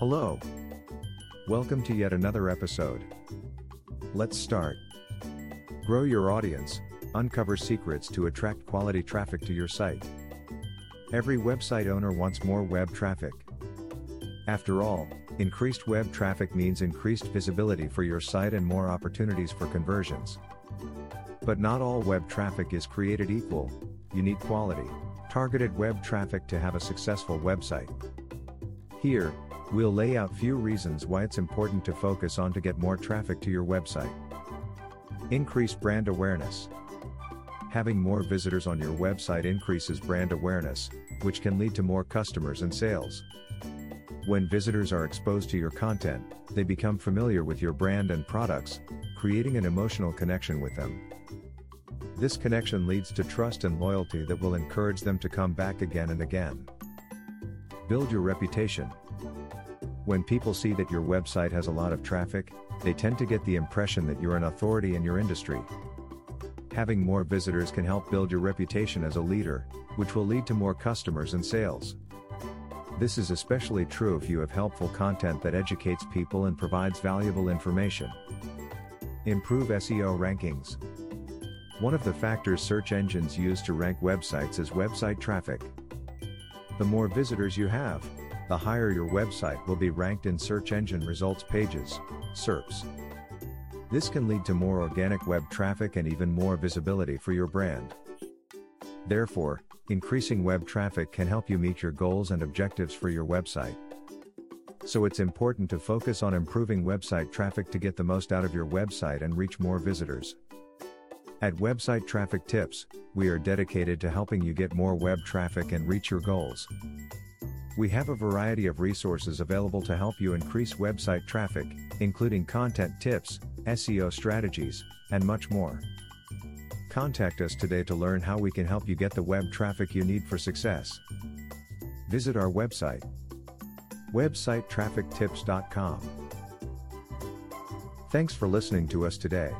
Hello. Welcome to yet another episode. Let's start. Grow your audience, uncover secrets to attract quality traffic to your site. Every website owner wants more web traffic. After all, increased web traffic means increased visibility for your site and more opportunities for conversions. But not all web traffic is created equal, you need quality, targeted web traffic to have a successful website. Here, we'll lay out few reasons why it's important to focus on to get more traffic to your website. Increase brand awareness. Having more visitors on your website increases brand awareness, which can lead to more customers and sales. When visitors are exposed to your content, they become familiar with your brand and products, creating an emotional connection with them. This connection leads to trust and loyalty that will encourage them to come back again and again. Build your reputation. When people see that your website has a lot of traffic, they tend to get the impression that you're an authority in your industry. Having more visitors can help build your reputation as a leader, which will lead to more customers and sales. This is especially true if you have helpful content that educates people and provides valuable information. Improve SEO rankings. One of the factors search engines use to rank websites is website traffic. The more visitors you have, the higher your website will be ranked in search engine results pages, SERPs. This can lead to more organic web traffic and even more visibility for your brand. Therefore, increasing web traffic can help you meet your goals and objectives for your website. So it's important to focus on improving website traffic to get the most out of your website and reach more visitors. At Website Traffic Tips, we are dedicated to helping you get more web traffic and reach your goals. We have a variety of resources available to help you increase website traffic, including content tips, SEO strategies, and much more. Contact us today to learn how we can help you get the web traffic you need for success. Visit our website websitetraffictips.com. Thanks for listening to us today.